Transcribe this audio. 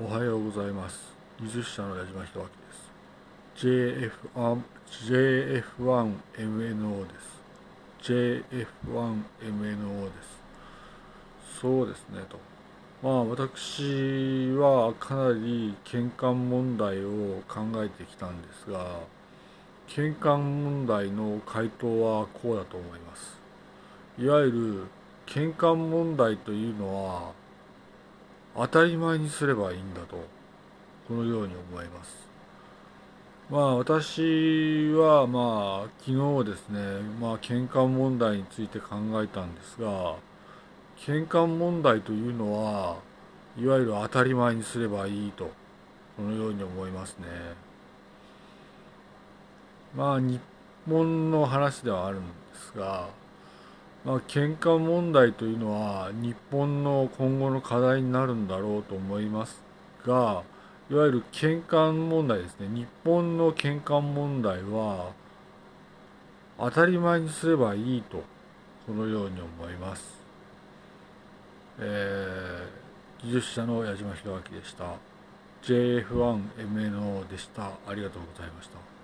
おはようございます。技術者の矢島弘明です。JF1MNO です。JF1MNO です。そうですねと。まあ私はかなり喧嘩問題を考えてきたんですが喧嘩問題の回答はこうだと思います。いわゆる喧嘩問題というのは当たり前にすればいいんだとこのように思います。まあ私はまあ昨日ですねまあ喧嘩問題について考えたんですが喧嘩問題というのはいわゆる当たり前にすればいいとこのように思いますね。まあ日本の話ではあるんですがまあ、喧嘩問題というのは日本の今後の課題になるんだろうと思いますがいわゆる喧嘩問題ですね。日本の喧嘩問題は当たり前にすればいいとこのように思います、えー、技術者の矢島弘明でした。JF1MNO でした。ありがとうございました。